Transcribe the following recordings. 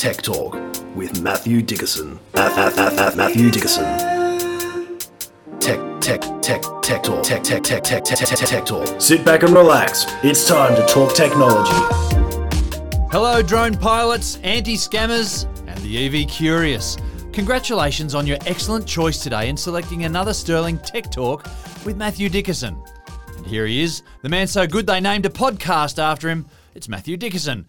Tech Talk with Matthew Dickerson. At, at, at Matthew Dickerson. Tech, tech, tech, tech talk. Tech, tech, tech, tech, tech, tech, tech talk. Sit back and relax. It's time to talk technology. Hello, drone pilots, anti scammers, and the EV curious. Congratulations on your excellent choice today in selecting another Sterling Tech Talk with Matthew Dickerson. And here he is, the man so good they named a podcast after him. It's Matthew Dickerson.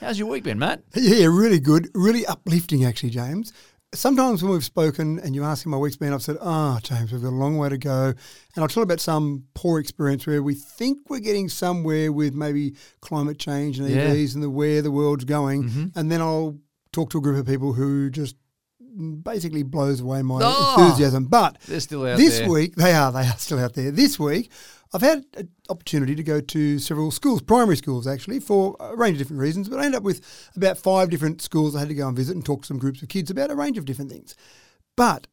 How's your week been, Matt? Yeah, really good. Really uplifting, actually, James. Sometimes when we've spoken and you ask how my week's been, I've said, oh, James, we've got a long way to go. And I'll tell about some poor experience where we think we're getting somewhere with maybe climate change and Yeah. EVs and the where the world's going. Mm-hmm. And then I'll talk to a group of people who just basically blows away my Oh! enthusiasm. But They're still out this there. week, they are, they are still out there. This week, I've had an opportunity to go to several schools, primary schools actually, for a range of different reasons. But I ended up with about five different schools I had to go and visit and talk to some groups of kids about a range of different things. But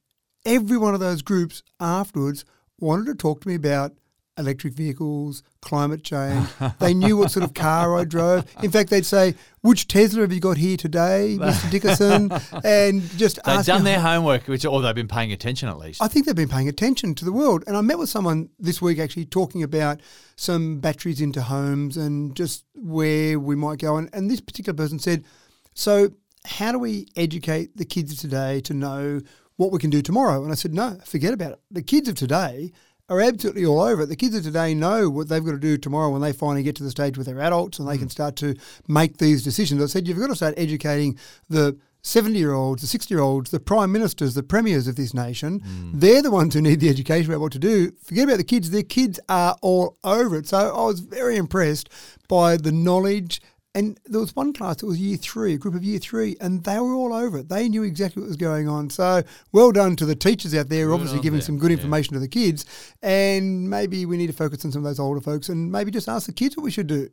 every one of those groups afterwards wanted to talk to me about electric vehicles, climate change. they knew what sort of car I drove. In fact, they'd say, "Which Tesla have you got here today, Mr. Dickerson?" and just They've ask done their homework, which or they've been paying attention at least. I think they've been paying attention to the world. And I met with someone this week actually talking about some batteries into homes and just where we might go. And, and this particular person said, So, how do we educate the kids of today to know what we can do tomorrow? And I said, No, forget about it. The kids of today are absolutely all over it. The kids of today know what they've got to do tomorrow when they finally get to the stage where they're adults and they can mm. start to make these decisions. I said, You've got to start educating the 70 year olds, the 60 year olds, the prime ministers, the premiers of this nation, mm. they're the ones who need the education about what to do. Forget about the kids, their kids are all over it. So I was very impressed by the knowledge. And there was one class that was year three, a group of year three, and they were all over it. They knew exactly what was going on. So well done to the teachers out there, obviously giving them, some good yeah. information to the kids. And maybe we need to focus on some of those older folks and maybe just ask the kids what we should do.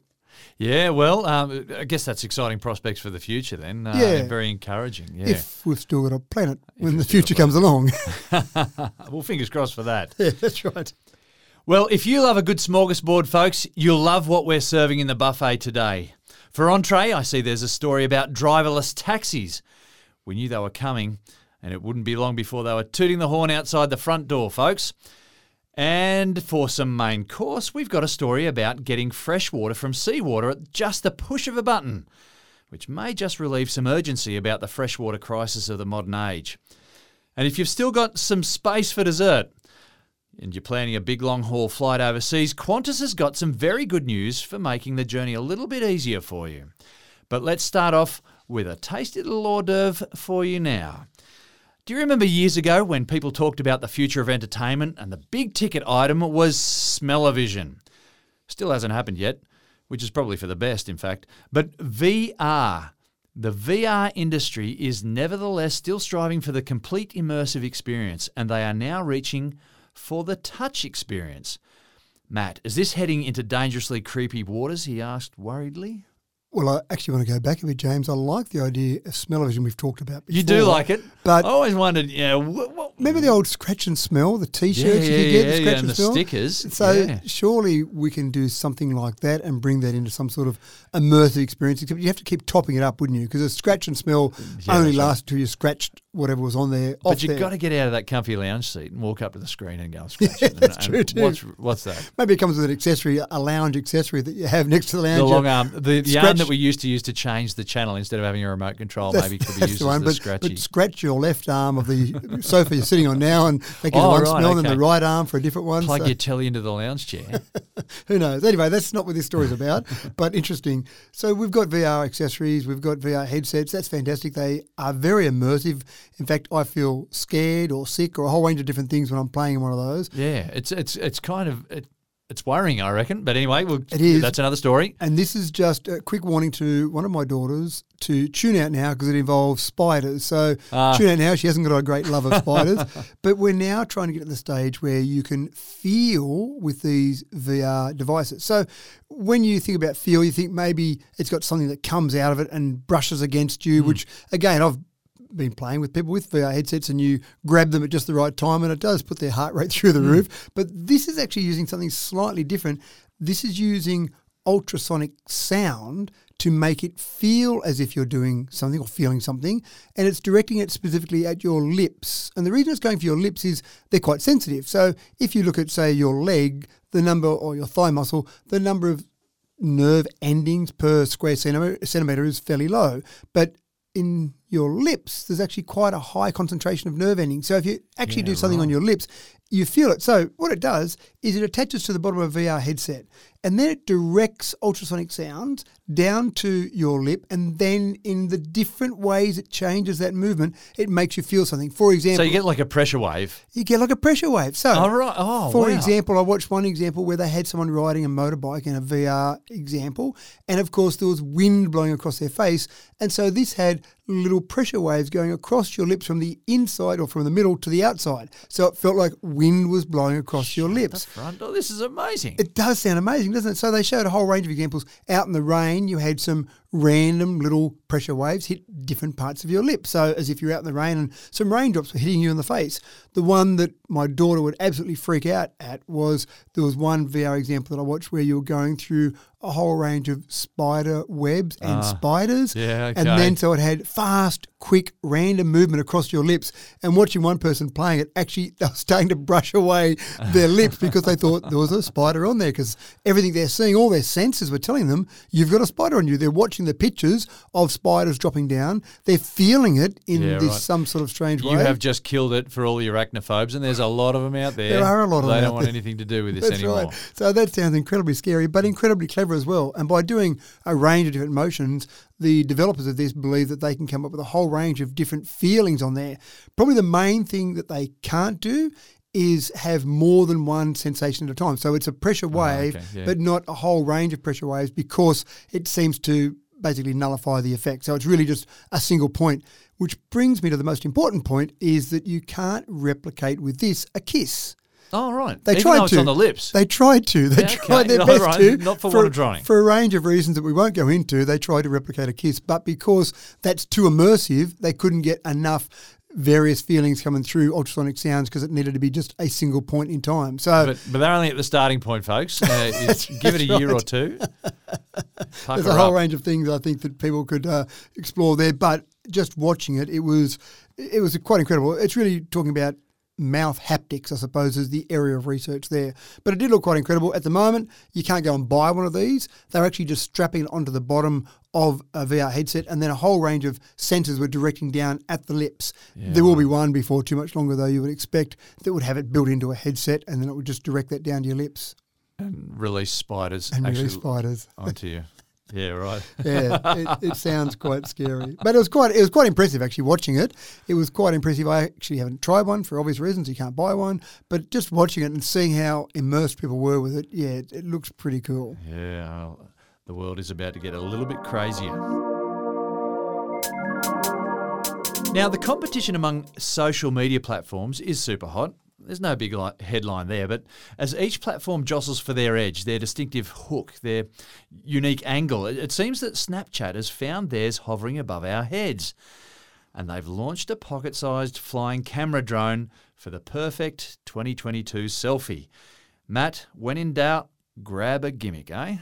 yeah, well, um, I guess that's exciting prospects for the future then. Uh, Yeah. and Very encouraging. Yeah. If we've still got a planet when the we've still got future comes along. well, fingers crossed for that. yeah, that's right. Well, if you love a good smorgasbord, folks, you'll love what we're serving in the buffet today. For entree, I see there's a story about driverless taxis. We knew they were coming, and it wouldn't be long before they were tooting the horn outside the front door, folks. And for some main course, we've got a story about getting fresh water from seawater at just the push of a button, which may just relieve some urgency about the freshwater crisis of the modern age. And if you've still got some space for dessert, and you're planning a big long haul flight overseas, Qantas has got some very good news for making the journey a little bit easier for you. But let's start off with a tasty little hors d'oeuvre for you now. Do you remember years ago when people talked about the future of entertainment and the big ticket item was smell-o-vision? Still hasn't happened yet, which is probably for the best, in fact. But VR, the VR industry is nevertheless still striving for the complete immersive experience, and they are now reaching for the touch experience. Matt, is this heading into dangerously creepy waters? He asked worriedly. Well, I actually want to go back a bit, James. I like the idea of smell-o-vision we've talked about before. You do like it, But I always wondered, yeah, wh- what, remember the old scratch and smell, the T-shirts Yeah, you yeah, could get, yeah, the scratch and and the smell? stickers, So surely we can do something like that and bring that into some sort of immersive experience. Except you have to keep topping it up, wouldn't you? Because a scratch and smell only lasts until you scratched whatever was on there. But you've got to get out of that comfy lounge seat and walk up to the screen and go and scratch Yeah, it. That's and true too. What's, what's that? Maybe it comes with an accessory, a lounge accessory that you have next to the lounge. The long arm, the, the arm that we used to use to change the channel instead of having a remote control, That's- maybe could be used the as one, the but, scratchy. but scratch your left arm of the sofa you're sitting on now and make it Oh, one right, smell, and okay. the right arm for a different one. Plug so- your telly into the lounge chair. Who knows? Anyway, that's not what this story's about, but interesting. So we've got VR accessories, we've got VR headsets. That's fantastic. They are very immersive. In fact, I feel scared or sick or a whole range of different things when I'm playing in one of those. yeah, it's it's it's kind of it, it's worrying, I reckon. But anyway, we'll, It is. That's another story. And this is just a quick warning to one of my daughters to tune out now because it involves spiders. So Ah. tune out now. She hasn't got a great love of spiders. but we're now trying to get to the stage where you can feel with these VR devices. So when you think about feel, you think maybe it's got something that comes out of it and brushes against you, which again, I've been playing with people with VR headsets and you grab them at just the right time and it does put their heart rate through the hmm. roof. But this is actually using something slightly different. This is using ultrasonic sound to make it feel as if you're doing something or feeling something, and it's directing it specifically at your lips. And the reason it's going for your lips is they're quite sensitive. So if you look at, say, your leg, the number, or your thigh muscle, the number of nerve endings per square centimeter, centimeter is fairly low. But in your lips, there's actually quite a high concentration of nerve endings. So if you actually Yeah, do something on your lips, you feel it. So what it does is it attaches to the bottom of a VR headset and then it directs ultrasonic sounds down to your lip and then in the different ways it changes that movement, it makes you feel something. For example, So you get like a pressure wave. you get like a pressure wave. So, Oh, right. Oh, for wow. example, I watched one example where they had someone riding a motorbike in a VR example, and of course there was wind blowing across their face, and so this had little pressure waves going across your lips from the inside or from the middle to the outside. So it felt like wind was blowing across your lips. Oh, this is amazing. It does sound amazing, doesn't it? So they showed a whole range of examples. Out in the rain, you had some random little pressure waves hit different parts of your lips. So as if you're out in the rain and some raindrops were hitting you in the face. The one that my daughter would absolutely freak out at was there was one VR example that I watched where you were going through a whole range of spider webs and spiders. Ah. yeah, And then so it had fast, quick, random movement across your lips. And watching one person playing it, actually they were starting to brush away their lips because they thought there was a spider on there. Because everything they're seeing, all their senses were telling them you've got a spider on you. They're watching the pictures of spiders dropping down. They're feeling it in Yeah, this right. some sort of strange You way. You have just killed it for all your arachnophobes, and there's a lot of them out there. There are a lot of They them don't out want there. anything to do with this That's anymore. right. So that sounds incredibly scary, but incredibly clever as well. And by doing a range of different motions, the developers of this believe that they can come up with a whole range of different feelings on there. Probably the main thing that they can't do is have more than one sensation at a time. So it's a pressure wave, Ah, okay, yeah. but not a whole range of pressure waves because it seems to basically nullify the effect. So it's really just a single point. Which brings me to the most important point is that you can't replicate with this a kiss. Oh, right. They Even tried to. on the lips. They tried to. They Yeah, tried okay. their All best right. to. Not for want of trying. For a range of reasons that we won't go into, they tried to replicate a kiss, but because that's too immersive, they couldn't get enough various feelings coming through ultrasonic sounds because it needed to be just a single point in time. So but, but they're only at the starting point, folks. Uh, it's- give it a year or two. there's a whole range of things I think that people could uh, explore there. But just watching it, it was it was quite incredible. It's really talking about mouth haptics, I suppose, is the area of research there. But it did look quite incredible. At the moment, you can't go and buy one of these. They're actually just strapping it onto the bottom of a VR headset, and then a whole range of sensors were directing down at the lips. there will be one before too much longer, though, you would expect, that would have it built into a headset, and then it would just direct that down to your lips And release spiders and release spiders. onto you. Yeah, right. yeah, it, it sounds quite scary, but it was quite it was quite impressive actually watching it. It was quite impressive. I actually haven't tried one for obvious reasons. You can't buy one, but just watching it and seeing how immersed people were with it, yeah, it, it looks pretty cool. Yeah, well, the world is about to get a little bit crazier. Now, the competition among social media platforms is super hot. There's no big li- headline there, but as each platform jostles for their edge, their distinctive hook, their unique angle, it, it seems that Snapchat has found theirs hovering above our heads. And they've launched a pocket sized flying camera drone for the perfect 2022 selfie. Matt, when in doubt, grab a gimmick, eh?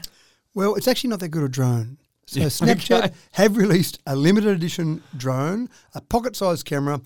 Well, it's actually not that good a drone. So Yeah, Snapchat okay. have released a limited edition drone, a pocket-sized camera,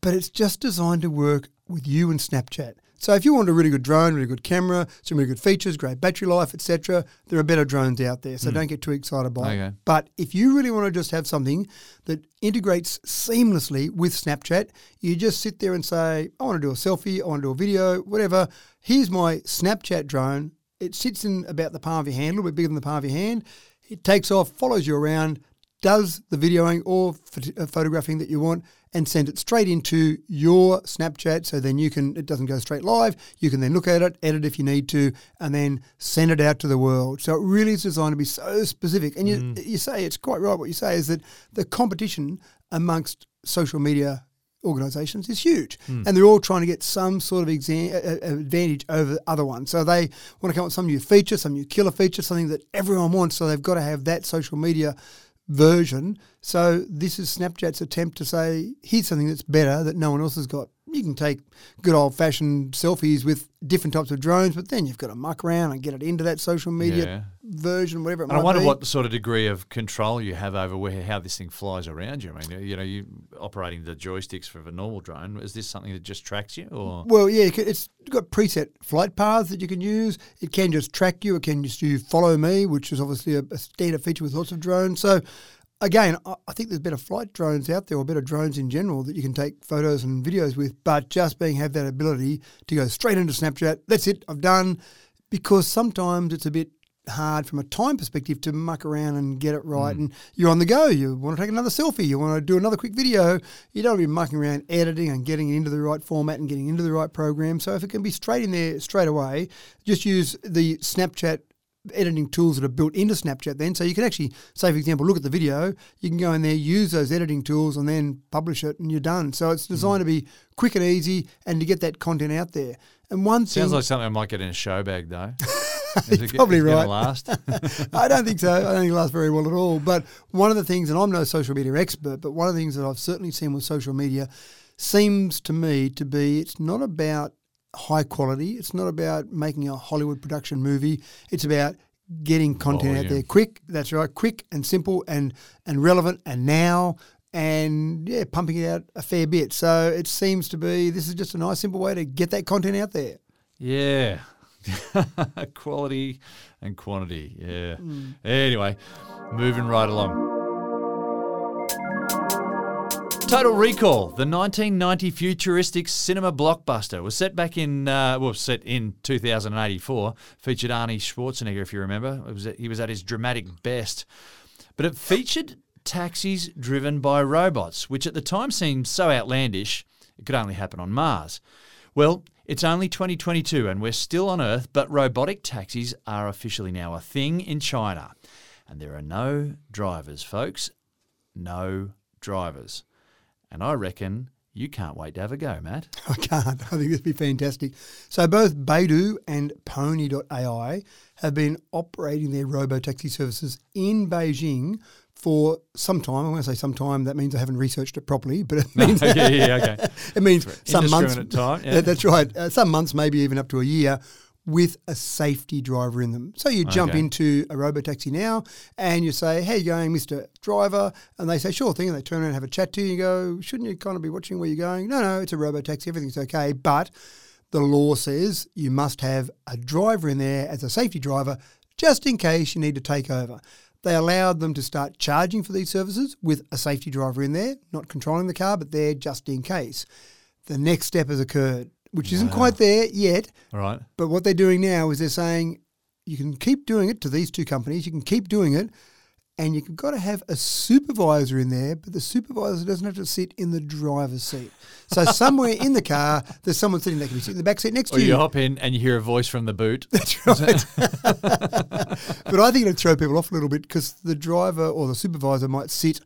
but it's just designed to work with you and Snapchat. So if you want a really good drone, really good camera, some really good features, great battery life, etc., there are better drones out there. So hmm. don't get too excited by Okay. it. But if you really want to just have something that integrates seamlessly with Snapchat, you just sit there and say, I want to do a selfie, I want to do a video, whatever. Here's my Snapchat drone. It sits in about the palm of your hand, a little bit bigger than the palm of your hand. It takes off, follows you around, does the videoing or phot- uh, photographing that you want, and sends it straight into your Snapchat. So then you can, it doesn't go straight live. You can then look at it, edit if you need to, and then send it out to the world. So it really is designed to be so specific. And you, you say it's quite right. What you say is that the competition amongst social media organisations is huge, hmm. and they're all trying to get some sort of exam- advantage over the other one. So they want to come up with some new feature, some new killer feature, something that everyone wants. So they've got to have that social media version. So this is Snapchat's attempt to say, here's something that's better that no one else has got. You can take good old fashioned selfies with different types of drones, but then you've got to muck around and get it into that social media Yeah. version, whatever it And I wonder be. what sort of degree of control you have over where how this thing flies around you. I mean, you know, you operating the joysticks for a normal drone. Is this something that just tracks you, or Well, yeah, it's got preset flight paths that you can use. It can just track you. It can just do follow me, which is obviously a, a standard feature with lots of drones. So, again, I, think there's better flight drones out there, or better drones in general that you can take photos and videos with. But just being have that ability to go straight into Snapchat. That's it. I've done. Because sometimes it's a bit hard from a time perspective to muck around and get it right. Hmm. And you're on the go. You want to take another selfie. You want to do another quick video. You don't want to be mucking around editing and getting it into the right format and getting into the right program. So if it can be straight in there straight away, just use the Snapchat editing tools that are built into Snapchat then. So you can actually, say for example, look at the video, you can go in there, use those editing tools and then publish it and you're done. So it's designed to be quick and easy and to get that content out there. And one thing sounds like something I might get in a show bag though. Is it- probably right. Last. I don't think so. I don't think it lasts very well at all. But one of the things, and I'm no social media expert, but one of the things that I've certainly seen with social media seems to me to be it's not about high quality. It's not about making a Hollywood production movie. It's about getting content out there quick. That's right, quick and simple and and relevant and now and yeah, pumping it out a fair bit. So it seems to be this is just a nice simple way to get that content out there. Yeah. Quality and quantity. Yeah. Hmm. Anyway, moving right along. Total Recall, the 1990 futuristic cinema blockbuster, was set back in uh, well, set in 2084. Featured Arnie Schwarzenegger, if you remember. Was he was at his dramatic best, but it featured taxis driven by robots, which at the time seemed so outlandish it could only happen on Mars. Well, it's only 2022 and we're still on Earth, but robotic taxis are officially now a thing in China. And there are no drivers, folks. No drivers. And I reckon you can't wait to have a go, Matt. I can't. I think this would be fantastic. So both Baidu and Pony.ai have been operating their robo-taxi services in Beijing for some time. I'm going to say some time. That means I haven't researched it properly, but it means yeah, yeah, okay. it means some months. Time, yeah. That's right. Uh, some months, maybe even up to a year, with a safety driver in them. So you jump Okay. into a robo taxi now, and you say, "How you going, Mister Driver?" And they say, "Sure thing." And they turn around and have a chat to you. You go, "Shouldn't you kind of be watching where you're going?" No, no, it's a robo taxi. Everything's okay, but the law says you must have a driver in there as a safety driver, just in case you need to take over. They allowed them to start charging for these services with a safety driver in there, not controlling the car, but there just in case. The next step has occurred, which isn't quite there yet. All right. But what they're doing now is they're saying you can keep doing it to these two companies. You can keep doing it, and you've got to have a supervisor in there. But the supervisor doesn't have to sit in the driver's seat. So somewhere in the car, there's someone sitting there. Can be sitting in the back seat next Or to you you. hop in and you hear a voice from the boot. That's right. but I think it'll throw people off a little bit because the driver or the supervisor might sit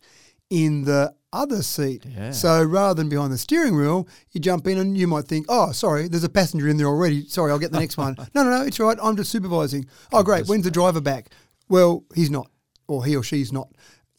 in the other seat. Yeah. So rather than behind the steering wheel, you jump in and you might think, oh, sorry, there's a passenger in there already. Sorry, I'll get the next one. No, no, no, it's all right. I'm just supervising. Oh, great. When's the driver back? Well, he's not, or he or she's not.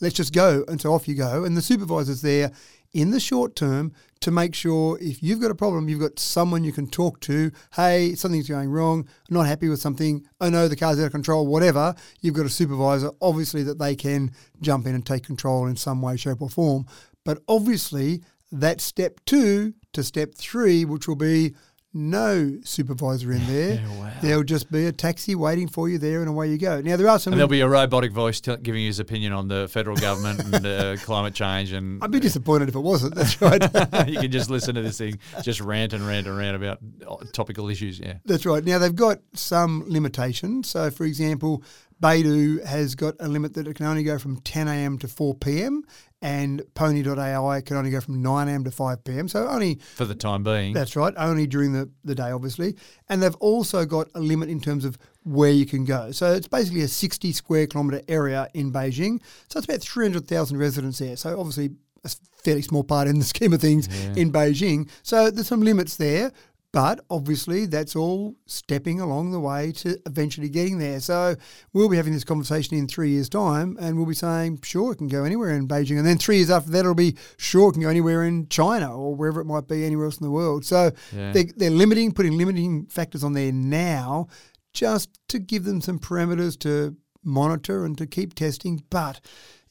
Let's just go. And so off you go. And the supervisor's there in the short term to make sure if you've got a problem, you've got someone you can talk to. Hey, something's going wrong. I'm not happy with something. Oh no, the car's out of control. Whatever. You've got a supervisor, obviously, that they can jump in and take control in some way, shape, or form. But obviously, that step two to step three, which will be no supervisor in there. Yeah, wow. There'll just be a taxi waiting for you there, and away you go. Now there are some. And there'll be a robotic voice t- giving you his opinion on the federal government and uh, climate change. And I'd be disappointed if it wasn't. That's right. you can just listen to this thing, just rant and rant and rant about uh, topical issues. Yeah. That's right. Now they've got some limitations. So, for example, Baidu has got a limit that it can only go from 10 a.m. to 4 p.m. and Pony.ai can only go from 9 a.m. to 5 p.m. So only For the time being. that's right, only during the, the day, obviously. And they've also got a limit in terms of where you can go. So it's basically a 60 square kilometre area in Beijing. So it's about 300,000 residents there. So obviously a fairly small part in the scheme of things in Beijing. So there's some limits there. But obviously, that's all stepping along the way to eventually getting there. So we'll be having this conversation in three years' time, and we'll be saying, sure, it can go anywhere in Beijing. And then three years after that, it'll be, sure, it can go anywhere in China or wherever it might be, anywhere else in the world. So Yeah. they, they're limiting, putting limiting factors on there now just to give them some parameters to monitor and to keep testing. But,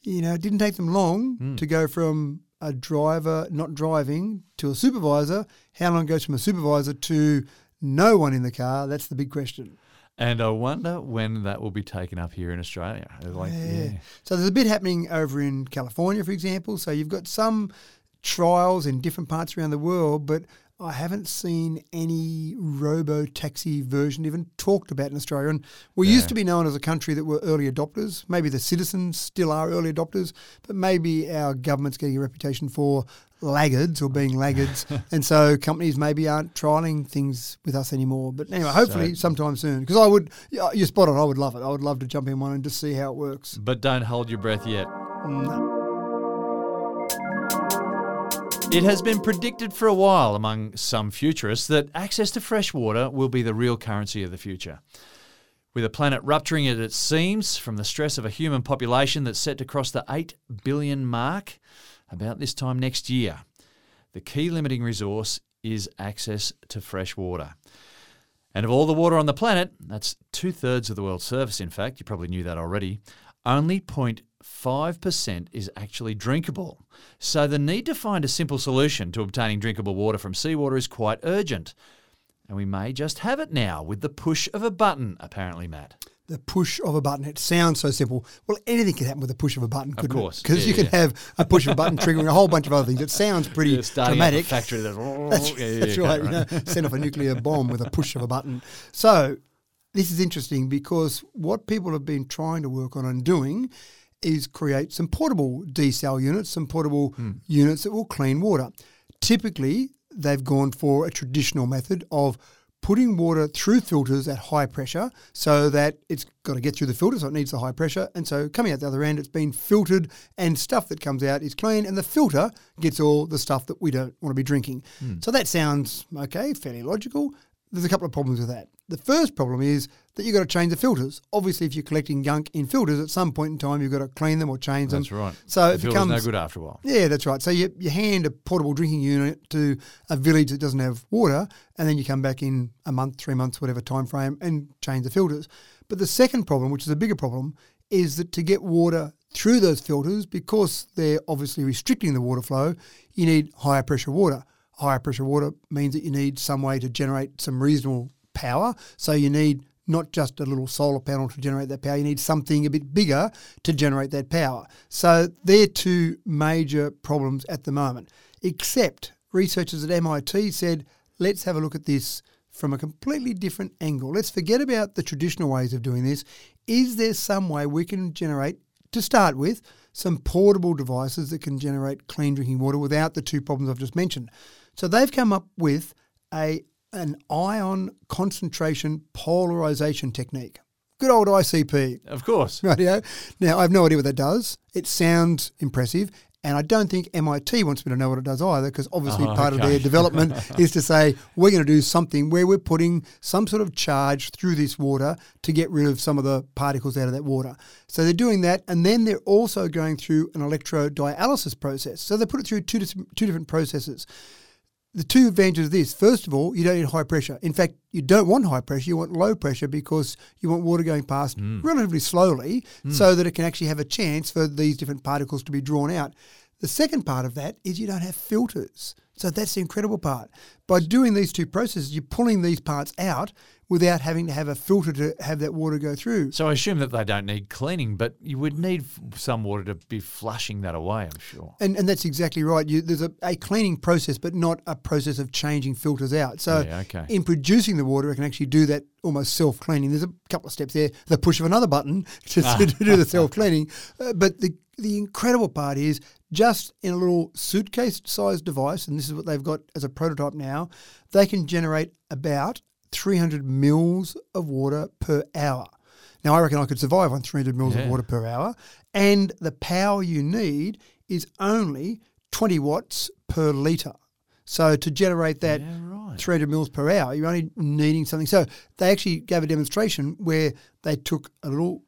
you know, it didn't take them long hmm. to go from a driver not driving to a supervisor. How long goes from a supervisor to no one in the car? That's the big question. And I wonder when that will be taken up here in Australia. Like, yeah. So there's a bit happening over in California, for example. So you've got some trials in different parts around the world, but I haven't seen any robo taxi version even talked about in Australia. And we used to be known as a country that were early adopters. Maybe the citizens still are early adopters, but maybe our government's getting a reputation for laggards or being laggards. and so companies maybe aren't trialing things with us anymore. But anyway, hopefully sometime soon. Because I would, you're spot on, I would love it. I would love to jump in one and just see how it works. But don't hold your breath yet. No. It has been predicted for a while among some futurists that access to fresh water will be the real currency of the future. With a planet rupturing at its seams from the stress of a human population that's set to cross the 8 billion mark about this time next year, the key limiting resource is access to fresh water. And of all the water on the planet, that's two thirds of the world's surface, in fact, you probably knew that already, only 0.5% is actually drinkable. So the need to find a simple solution to obtaining drinkable water from seawater is quite urgent. And we may just have it now with the push of a button, apparently, Matt. the push of a button. It sounds so simple. Well, anything can happen with a push of a button, couldn't course. Because Yeah, you yeah, can have a push of a button triggering a whole bunch of other things. It sounds pretty a dramatic. factory that, That's, Yeah, yeah, that's yeah, right. You know, send off a nuclear bomb with a push of a button. So this is interesting because what people have been trying to work on and doing is create some portable desal units, some portable Hmm. units that will clean water. Typically, they've gone for a traditional method of putting water through filters at high pressure so that it's got to get through the filter, so it needs the high pressure. And so coming out the other end, it's been filtered and stuff that comes out is clean, and the filter gets all the stuff that we don't want to be drinking. So that sounds okay, fairly logical. There's a couple of problems with that. The first problem is that you've got to change the filters. Obviously, if you're collecting gunk in filters, at some point in time, you've got to clean them or change them. That's right. So the it becomes no good after a while. yeah, that's right. So you, you hand a portable drinking unit to a village that doesn't have water, and then you come back in a month, three months, whatever time frame, and change the filters. But the second problem, which is a bigger problem, is that to get water through those filters, because they're obviously restricting the water flow, you need higher pressure water. Higher pressure water means that you need some way to generate some reasonable power. So you need not just a little solar panel to generate that power, you need something a bit bigger to generate that power. So they're two major problems at the moment. Except researchers at MIT said, let's have a look at this from a completely different angle. Let's forget about the traditional ways of doing this. Is there some way we can generate, to start with, some portable devices that can generate clean drinking water without the two problems I've just mentioned? So they've come up with a an ion concentration polarization technique. Good old ICP. Of course. Rightio. Now, I have no idea what that does. It sounds impressive. And I don't think MIT wants me to know what it does either, because obviously Oh, part of their development is to say we're going to do something where we're putting some sort of charge through this water to get rid of some of the particles out of that water. So they're doing that, and then they're also going through an electrodialysis process. So they put it through two, two different processes the two advantages of this first of all you don't need high pressure. In fact you don't want high pressure you want low pressure because you want water going past mm. relatively slowly mm. so that it can actually have a chance for these different particles to be drawn out. The second part of that is you don't have filters. So that's the incredible part. By doing these two processes you're pulling these parts out without having to have a filter to have that water go through So I assume that they don't need cleaning, but you would need some water to be flushing that away, I'm sure. And, and that's exactly right. You, there's a, a cleaning process, but not a process of changing filters out. So Yeah, okay. in producing the water, it can actually do that almost self cleaning. There's a couple of steps there. The push of another button to, to do the self cleaning. Uh, but the the incredible part is just in a little suitcase sized device, and this is what they've got as a prototype now. They can generate about 300 mils of water per hour. Now, I reckon I could survive on 300 mils Yeah. of water per hour. And the power you need is only 20 watts per litre. So to generate that Yeah, right. 300 mils per hour, you're only needing something. So they actually gave a demonstration where they took a little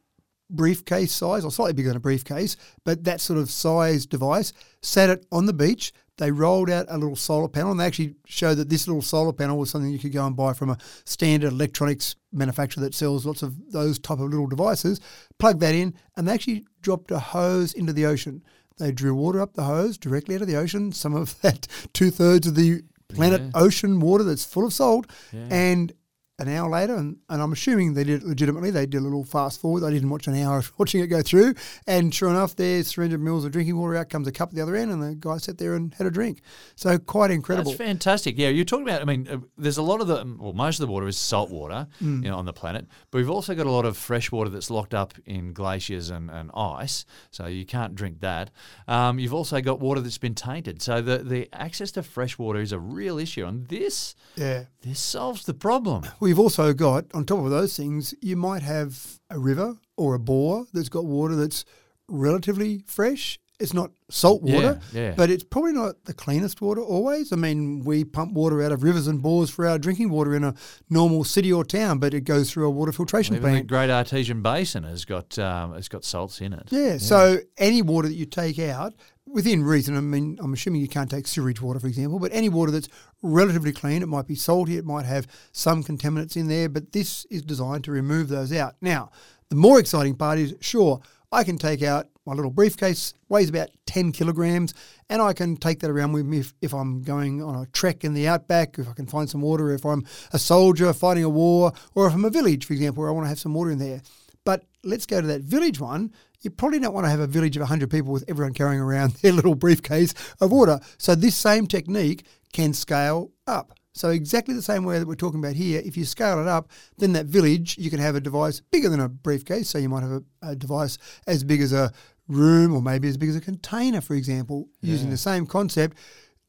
briefcase size, or slightly bigger than a briefcase, but that sort of size device, sat it on the beach. They rolled out a little solar panel, and they actually showed that this little solar panel was something you could go and buy from a standard electronics manufacturer that sells lots of those type of little devices. Plug that in, and they actually dropped a hose into the ocean. They drew water up the hose directly out of the ocean. Some of that two thirds of the planet Yeah. ocean water that's full of salt, Yeah. and an hour later, and, and I'm assuming they did it legitimately. They did a little fast forward. They didn't watch an hour of watching it go through. And sure enough, there's 300 mils of drinking water. Out comes a cup at the other end, and the guy sat there and had a drink. So quite incredible. That's fantastic. Yeah, you're talking about. I mean, uh, there's a lot of the well, most of the water is salt water, Mm. you know, on the planet, but we've also got a lot of fresh water that's locked up in glaciers and, and ice, so you can't drink that. Um, you've also got water that's been tainted, so the the access to fresh water is a real issue, and this yeah. this solves the problem. We've also got, on top of those things, you might have a river or a bore that's got water that's relatively fresh. It's not salt water, Yeah, yeah. but it's probably not the cleanest water always. I mean, we pump water out of rivers and bores for our drinking water in a normal city or town, but it goes through a water filtration Even the. Great Artesian Basin has got um, has got salts in it. Yeah, so any water that you take out within reason, I mean, I'm assuming you can't take sewage water, for example, but any water that's relatively clean, it might be salty, it might have some contaminants in there, but this is designed to remove those out. Now, the more exciting part is sure, I can take out my little briefcase, weighs about 10 kilograms, and I can take that around with me if, if I'm going on a trek in the outback, if I can find some water, if I'm a soldier fighting a war, or if I'm a village, for example, where I want to have some water in there. But let's go to that village one. You probably don't want to have a village of 100 people with everyone carrying around their little briefcase of water. So this same technique can scale up. So exactly the same way that we're talking about here, if you scale it up, then that village, you can have a device bigger than a briefcase. So you might have a, a device as big as a room or maybe as big as a container, for example, using the same concept.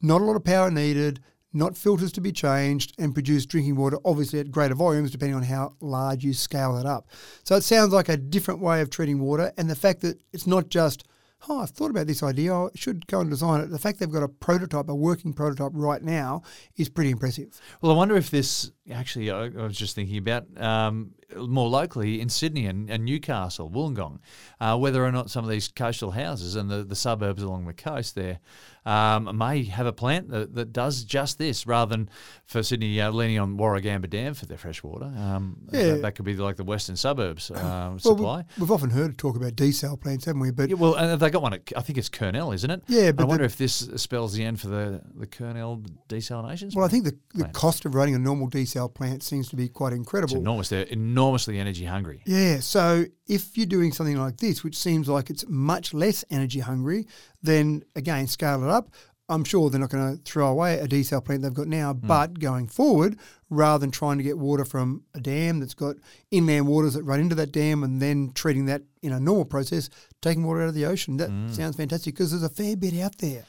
Not a lot of power needed, not filters to be changed, and produce drinking water, obviously at greater volumes, depending on how large you scale that up. So it sounds like a different way of treating water, and the fact that it's not just, oh, I've thought about this idea, I should go and design it. The fact they've got a prototype, a working prototype right now, is pretty impressive. Well, I wonder if this actually, I, was just thinking about um, more locally in Sydney and, and Newcastle, Wollongong, uh, whether or not some of these coastal houses and the, the suburbs along the coast there um, may have a plant that, that does just this rather than for Sydney uh, leaning on Warragamba Dam for their fresh water. Um, Yeah. that, that could be like the western suburbs uh, Well, we- supply. we've often heard talk about desal plants, haven't we? But Yeah, well, and they got one. At, I think it's Kurnell, isn't it? Yeah, I but the- wonder if this spells the end for the the Kurnell desalination. well, I think the, the cost of running a normal desal plant seems to be quite it's incredible. enormous. They're enormously energy hungry. Yeah, so if you're doing something like this, which seems like it's much less energy hungry, then again, scale it up. I'm sure they're not going to throw away a desal plant they've got now, mm. but going forward, rather than trying to get water from a dam that's got inland waters that run into that dam and then treating that in a normal process, taking water out of the ocean, that mm. sounds fantastic because there's a fair bit out there.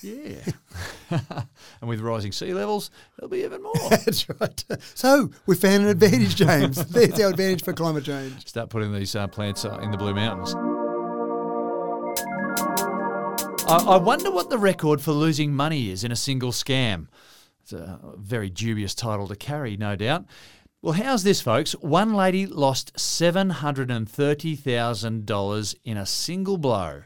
Yeah. and with rising sea levels, there'll be even more. That's right. So we found an advantage, James. There's our advantage for climate change. Start putting these uh, plants uh, in the Blue Mountains. I, I wonder what the record for losing money is in a single scam. It's a very dubious title to carry, no doubt. Well, how's this, folks? One lady lost $730,000 in a single blow.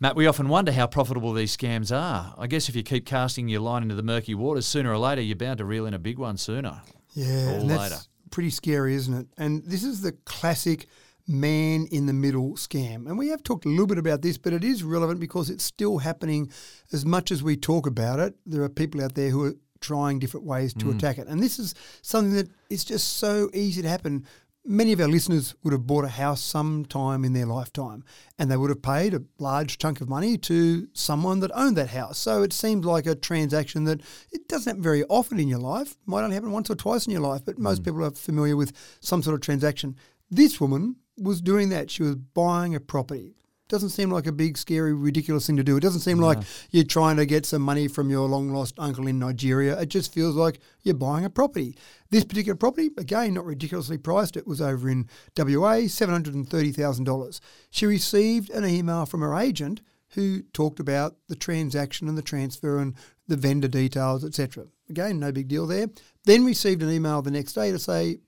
Matt, we often wonder how profitable these scams are. I guess if you keep casting your line into the murky waters, sooner or later you're bound to reel in a big one sooner. Yeah, Or later. pretty scary, isn't it? And this is the classic man in the middle scam. And we have talked a little bit about this, but it is relevant because it's still happening as much as we talk about it. There are people out there who are trying different ways to hmm. attack it. And this is something that is just so easy to happen. Many of our listeners would have bought a house sometime in their lifetime and they would have paid a large chunk of money to someone that owned that house. So it seems like a transaction that it doesn't happen very often in your life. Might only happen once or twice in your life, but most mm. people are familiar with some sort of transaction. This woman was doing that. She was buying a property. Doesn't seem like a big, scary, ridiculous thing to do. It doesn't seem like you're trying to get some money from your long lost uncle in Nigeria. It just feels like you're buying a property. This particular property, again, not ridiculously priced. It was over in WA, $730,000. She received an email from her agent who talked about the transaction and the transfer and the vendor details, etc. Again, no big deal there. Then received an email the next day to say,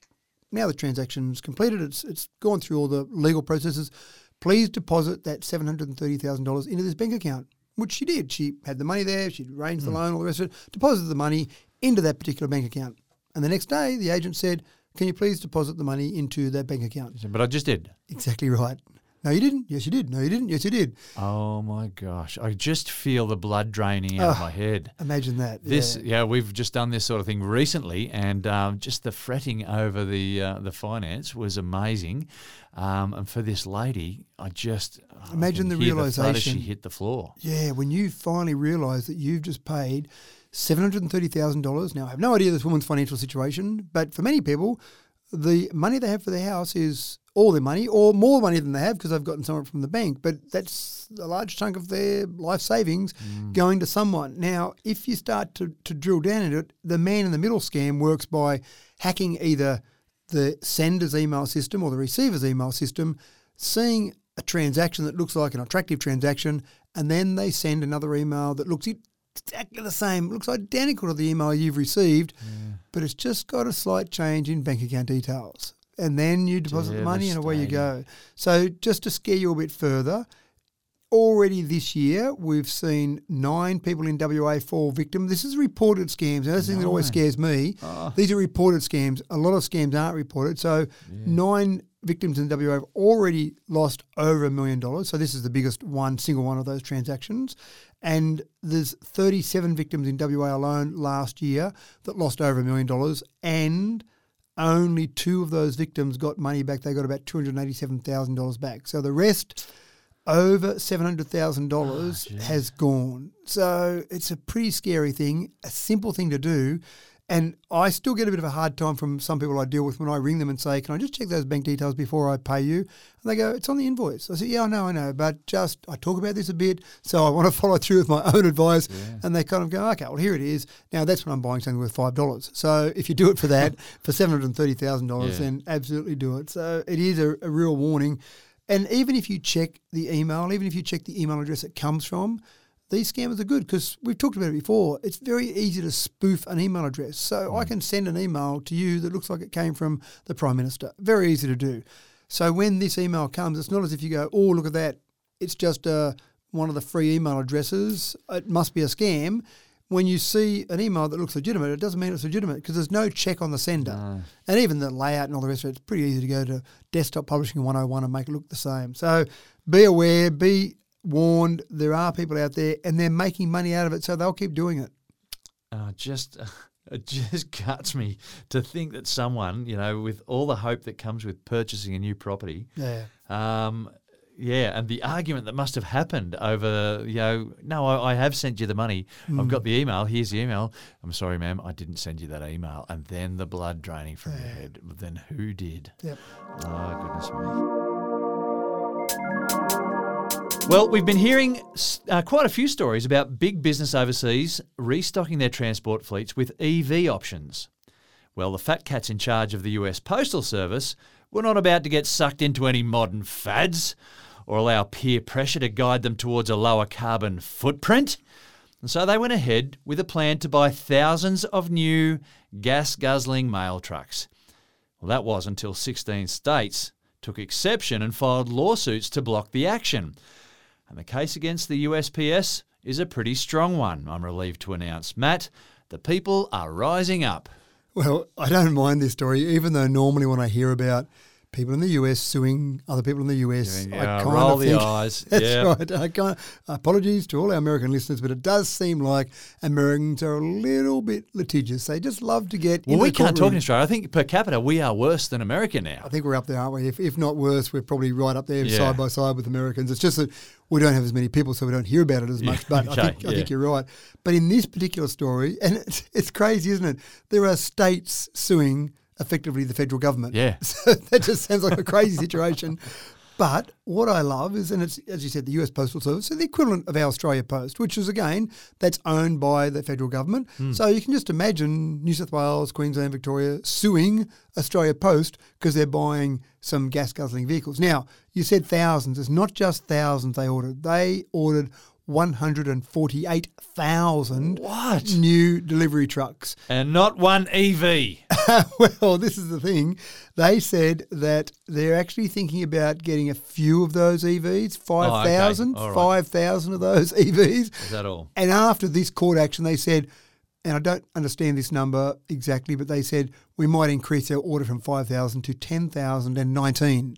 now the transaction's completed, it's it's gone through all the legal processes. Please deposit that seven hundred and thirty thousand dollars into this bank account, which she did. She had the money there, she'd arranged the hmm. loan, all the rest of it, deposited the money into that particular bank account. And the next day, the agent said, "Can you please deposit the money into that bank account?" But I just did. Exactly right. No, you didn't. Yes, you did. No, you didn't. Yes, you did. Oh my gosh. I just feel the blood draining out of Oh, my head. Imagine that. This, yeah. yeah. we've just done this sort of thing recently, and um, just the fretting over the uh, the finance was amazing. Um, and for this lady, I just Imagine can the realization as she hit the floor. Yeah, when you finally realise that you've just paid seven hundred and thirty thousand dollars. Now, I have no idea this woman's financial situation, but for many people, the money they have for their house is all their money, or more money than they have because they've gotten some from the bank. But that's a large chunk of their life savings mm. going to someone. Now, if you start to, to drill down into it, the man in the middle scam works by hacking either the sender's email system or the receiver's email system, seeing a transaction that looks like an attractive transaction, and then they send another email that looks exactly the same, looks identical to the email you've received, but it's just got a slight change in bank account details. And then you deposit the money and away you go. So just to scare you a bit further, already this year we've seen nine people in WA fall victim. This is reported scams. And that's the thing that always scares me. Ah. These are reported scams. A lot of scams aren't reported. So nine victims in WA have already lost over a million dollars. So this is the biggest one, single one of those transactions. And there's 37 victims in WA alone last year that lost over a million dollars. And only two of those victims got money back. They got about $287,000 back. So the rest, over $700,000 ah, has gone. So it's a pretty scary thing, a simple thing to do. And I still get a bit of a hard time from some people I deal with when I ring them and say, Can I just check those bank details before I pay you? And they go, It's on the invoice. I say, Yeah, I know, I know. But just, I talk about this a bit. So I want to follow through with my own advice. And they kind of go, Okay, well, here it is. Now that's when I'm buying something worth $5. So if you do it for that, for $730,000, Yeah. then absolutely do it. So it is a, a real warning. And even if you check the email, even if you check the email address it comes from, these scammers are good because we've talked about it before. It's very easy to spoof an email address. So I can send an email to you that looks like it came from the Prime Minister. Very easy to do. So when this email comes, it's not as if you go, oh, look at that. It's just uh, one of the free email addresses. It must be a scam. When you see an email that looks legitimate, it doesn't mean it's legitimate because there's no check on the sender. And even the layout and all the rest of it, it's pretty easy to go to Desktop Publishing 101 and make it look the same. So be aware, be warned. There are people out there and they're making money out of it, so they'll keep doing it. Uh, just it just cuts me to think that someone, you know, with all the hope that comes with purchasing a new property, Yeah. um, yeah, and the argument that must have happened over, you know, no, I, I have sent you the money. I've got the email. Here's the email. I'm sorry, ma'am, I didn't send you that email. And then the blood draining from your head. Then who did? Yep. Oh, goodness me. Well, we've been hearing uh, quite a few stories about big business overseas restocking their transport fleets with EV options. Well, the fat cats in charge of the US Postal Service were not about to get sucked into any modern fads or allow peer pressure to guide them towards a lower carbon footprint. And so they went ahead with a plan to buy thousands of new gas guzzling mail trucks. Well, that was until 16 states took exception and filed lawsuits to block the action. And the case against the USPS is a pretty strong one, I'm relieved to announce. Matt, the people are rising up. Well, I don't mind this story, even though normally when I hear about people in the US suing other people in the US, Yeah, I kind roll of the eyes. That's Yeah. right. I kind apologies to all our American listeners, but it does seem like Americans are a little bit litigious. They just love to get. Well, into we can't talk in. Australia. I think per capita we are worse than America now. I think we're up there, aren't we? If, if not worse, we're probably right up there side by side with Americans. It's just that we don't have as many people, so we don't hear about it as much. But I, okay, think, I think you're right. But in this particular story, and it's, it's crazy, isn't it? There are states suing effectively the federal government. Yeah. So that just sounds like a crazy situation. But what I love is, and it's as you said, the US Postal Service, so the equivalent of our Australia Post, which is again that's owned by the federal government. Hmm. So you can just imagine New South Wales, Queensland, Victoria suing Australia Post because they're buying some gas guzzling vehicles. Now you said thousands. It's not just thousands they ordered. They ordered 148,000 What? new delivery trucks. And not one EV. well, this is the thing. They said that they're actually thinking about getting a few of those EVs, 5,000, All right. 5,000 of those EVs. Is that all? And after this court action, they said, and I don't understand this number exactly, but they said we might increase our order from 5,000 to 10,019.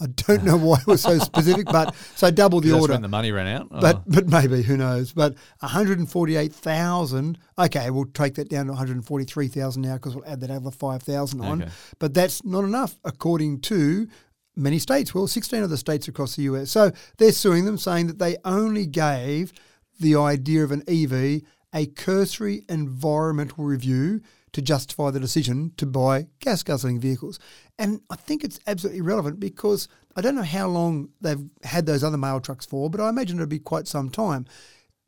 I don't know why it was so specific, but so double the That's order. when the money ran out. But Oh. but maybe who knows? But one hundred and forty eight thousand. Okay, we'll take that down to one hundred forty three thousand now because we'll add that other five thousand on. Okay. But that's not enough, according to many states. Well, sixteen of the states across the US. So they're suing them, saying that they only gave the idea of an EV a cursory environmental review to justify the decision to buy gas guzzling vehicles. And I think it's absolutely relevant because I don't know how long they've had those other mail trucks for, but I imagine it'll be quite some time.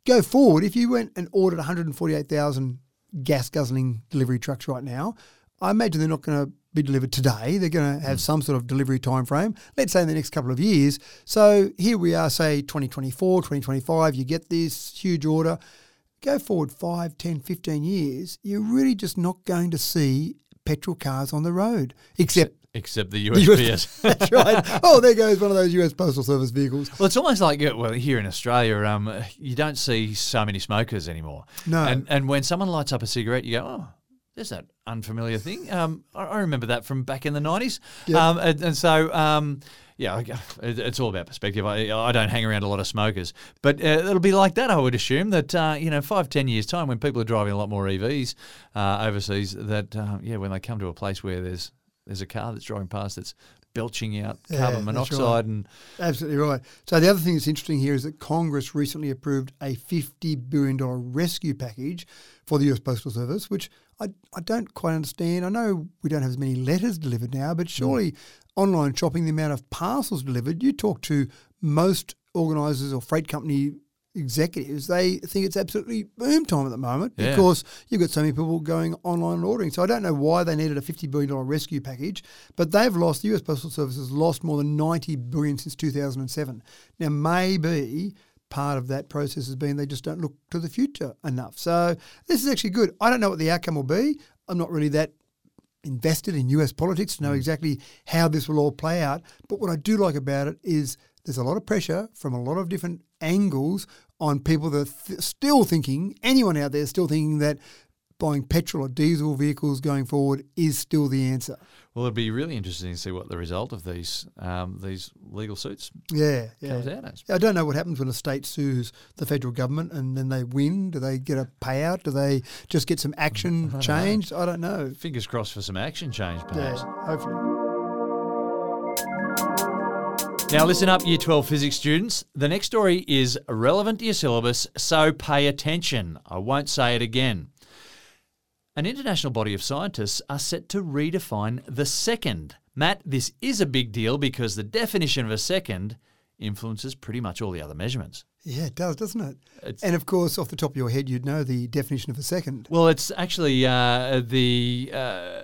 Go forward, if you went and ordered 148,000 gas guzzling delivery trucks right now, I imagine they're not going to be delivered today. They're going to have mm. some sort of delivery time frame, let's say in the next couple of years. So here we are, say 2024, 2025, you get this huge order go forward 5, 10, 15 years, you're really just not going to see petrol cars on the road, except Except the the USPS. That's right. Oh, there goes one of those US Postal Service vehicles. Well, it's almost like well here in Australia, um, you don't see so many smokers anymore. No. and and when someone lights up a cigarette, you go, oh, there's that unfamiliar thing. Um, I, I remember that from back in the nineties. Yep. Um, and, and so um, yeah, it's all about perspective. I, I don't hang around a lot of smokers, but uh, it'll be like that. I would assume that uh, you know five ten years time when people are driving a lot more EVs uh, overseas, that uh, yeah, when they come to a place where there's there's a car that's driving past that's belching out Yeah, carbon monoxide right. and Absolutely right. So the other thing that's interesting here is that Congress recently approved a $50 billion rescue package for the US Postal Service, which I, I don't quite understand. I know we don't have as many letters delivered now, but surely online shopping, the amount of parcels delivered, you talk to most organisers or freight company executives, they think it's absolutely boom time at the moment Yeah. because you've got so many people going online and ordering. So I don't know why they needed a $50 billion rescue package, but they've lost, the US Postal Service has lost more than 90 billion since 2007. Now, maybe part of that process has been they just don't look to the future enough. So this is actually good. I don't know what the outcome will be. I'm not really that invested in US politics to know mm. exactly how this will all play out. But what I do like about it is there's a lot of pressure from a lot of different angles on people that are th- still thinking, anyone out there still thinking that buying petrol or diesel vehicles going forward is still the answer. Well, it'd be really interesting to see what the result of these um, these legal suits Yeah, yeah. comes out as. I don't know what happens when a state sues the federal government and then they win. Do they get a payout? Do they just get some action know. changed? I don't know. Fingers crossed for some action change, perhaps. Yeah, hopefully. Now, listen up, Year 12 physics students. The next story is relevant to your syllabus, so pay attention. I won't say it again. An international body of scientists are set to redefine the second. Matt, this is a big deal because the definition of a second influences pretty much all the other measurements. Yeah, it does, doesn't it? It's- and of course, off the top of your head, you'd know the definition of a second. Well, it's actually uh, the uh,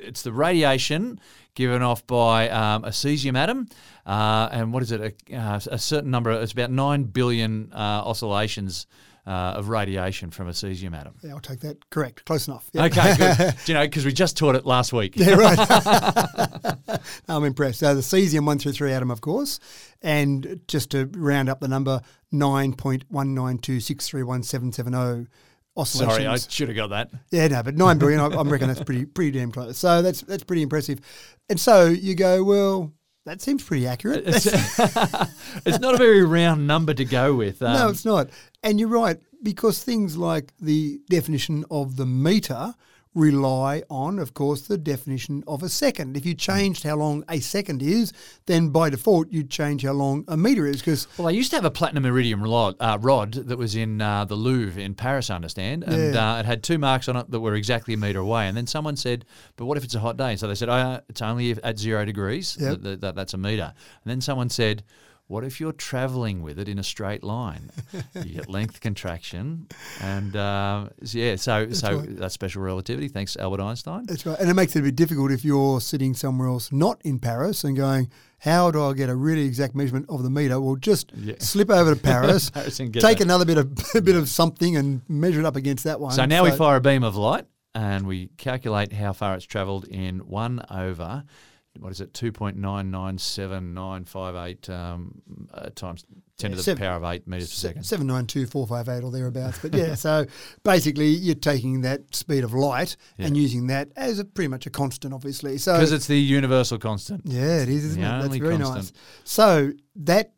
it's the radiation given off by um, a cesium atom, uh, and what is it? A, uh, a certain number. It's about nine billion uh, oscillations uh, of radiation from a cesium atom. Yeah, I'll take that. Correct. Close enough. Yeah. Okay, good. Do you know, because we just taught it last week. Yeah, right. I'm impressed. So the cesium 133 atom, of course, and just to round up the number, 9.192631770 oscillations. Sorry, I should have got that. Yeah, no, but nine billion, I, I reckon that's pretty pretty damn close. So that's that's pretty impressive. And so you go, well, that seems pretty accurate. It's, it's not a very round number to go with. Um, no, it's not. And you're right because things like the definition of the meter rely on, of course, the definition of a second. If you changed how long a second is, then by default you'd change how long a meter is because Well, I used to have a platinum iridium rod, uh, rod that was in uh, the Louvre in Paris, I understand, and Yeah. uh, it had two marks on it that were exactly a metre away. And then someone said, "But what if it's a hot day?" And so they said, "Oh, it's only at zero degrees. Yep. That- that's a meter." And then someone said. What if you're travelling with it in a straight line? you get length contraction, and uh, yeah, so so right. that's special relativity. Thanks, Albert Einstein. That's right. And it makes it a bit difficult if you're sitting somewhere else not in Paris and going, how do I get a really exact measurement of the meter? Well, just Yeah. slip over to Paris, Paris take that. another bit of a bit of something and measure it up against that one. So now we fire a beam of light and we calculate how far it's travelled in 1 over, what is it, 2.997958 um, uh, times 10 to the seven- power of 8 metres per second. Seven nine two four five eight or thereabouts, but yeah. so basically, you're taking that speed of light and using that as a pretty much a constant, obviously. So Because it's the universal constant. Yeah, it is, isn't The it? That's very constant. nice. So that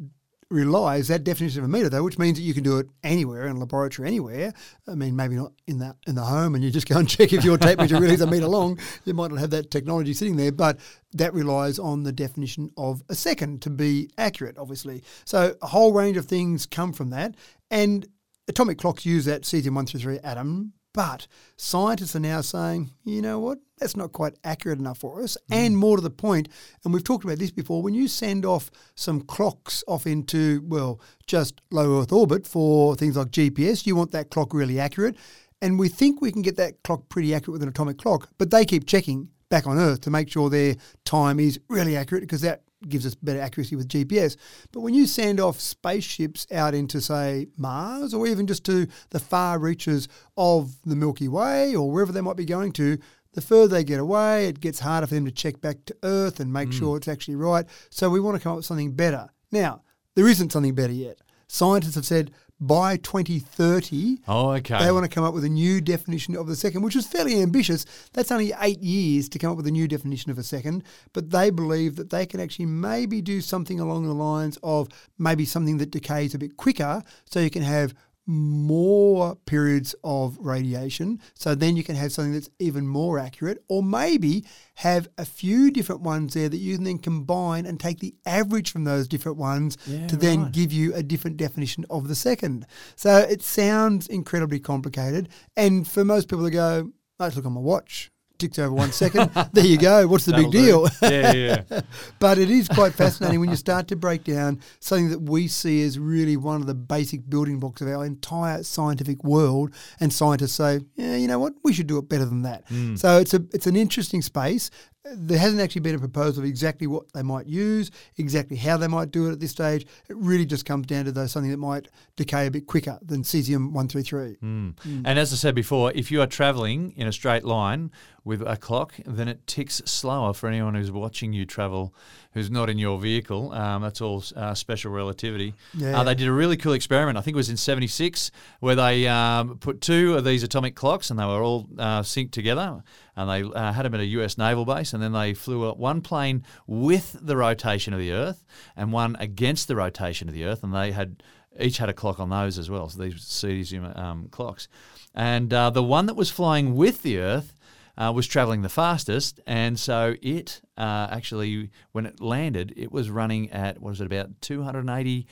relies that definition of a meter though, which means that you can do it anywhere in a laboratory anywhere. I mean, maybe not in the in the home, and you just go and check if your tape measure really is a meter long. You might not have that technology sitting there, but that relies on the definition of a second to be accurate, obviously. So a whole range of things come from that, and atomic clocks use that cesium one through three atom. But scientists are now saying, you know what, that's not quite accurate enough for us. Hmm. And more to the point, and we've talked about this before, when you send off some clocks off into, well, just low Earth orbit for things like GPS, you want that clock really accurate. And we think we can get that clock pretty accurate with an atomic clock, but they keep checking back on Earth to make sure their time is really accurate because that gives us better accuracy with GPS. But when you send off spaceships out into, say, Mars or even just to the far reaches of the Milky Way or wherever they might be going to, the further they get away, it gets harder for them to check back to Earth and make hmm. sure it's actually right. So we want to come up with something better. Now, there isn't something better yet. Scientists have said by 2030, Oh, okay. they want to come up with a new definition of the second, which is fairly ambitious. That's only eight years to come up with a new definition of a second, but they believe that they can actually maybe do something along the lines of maybe something that decays a bit quicker so you can have more periods of radiation. So then you can have something that's even more accurate, or maybe have a few different ones there that you can then combine and take the average from those different ones Yeah, to then right. give you a different definition of the second. So it sounds incredibly complicated. And for most people to go, let's look on my watch, over one second. there you go. What's the That'll big deal? Yeah, yeah, yeah. but it is quite fascinating when you start to break down something that we see as really one of the basic building blocks of our entire scientific world. And scientists say, yeah, you know what, we should do it better than that. Hmm. So it's a it's an interesting space. There hasn't actually been a proposal of exactly what they might use, exactly how they might do it at this stage. It really just comes down to though something that might decay a bit quicker than cesium one three three. Mm. Mm. And as I said before, if you are travelling in a straight line with a clock, then it ticks slower for anyone who's watching you travel who's not in your vehicle. Um, that's all uh, special relativity. Yeah. Uh, they did a really cool experiment, I think it was in 76, where they um, put two of these atomic clocks and they were all uh, synced together. And they uh, had them at a US naval base, and then they flew up one plane with the rotation of the Earth and one against the rotation of the Earth, and they had each had a clock on those as well. So these cesium um, clocks, and uh, the one that was flying with the Earth uh, was traveling the fastest, and so it uh, actually, when it landed, it was running at what was it about 280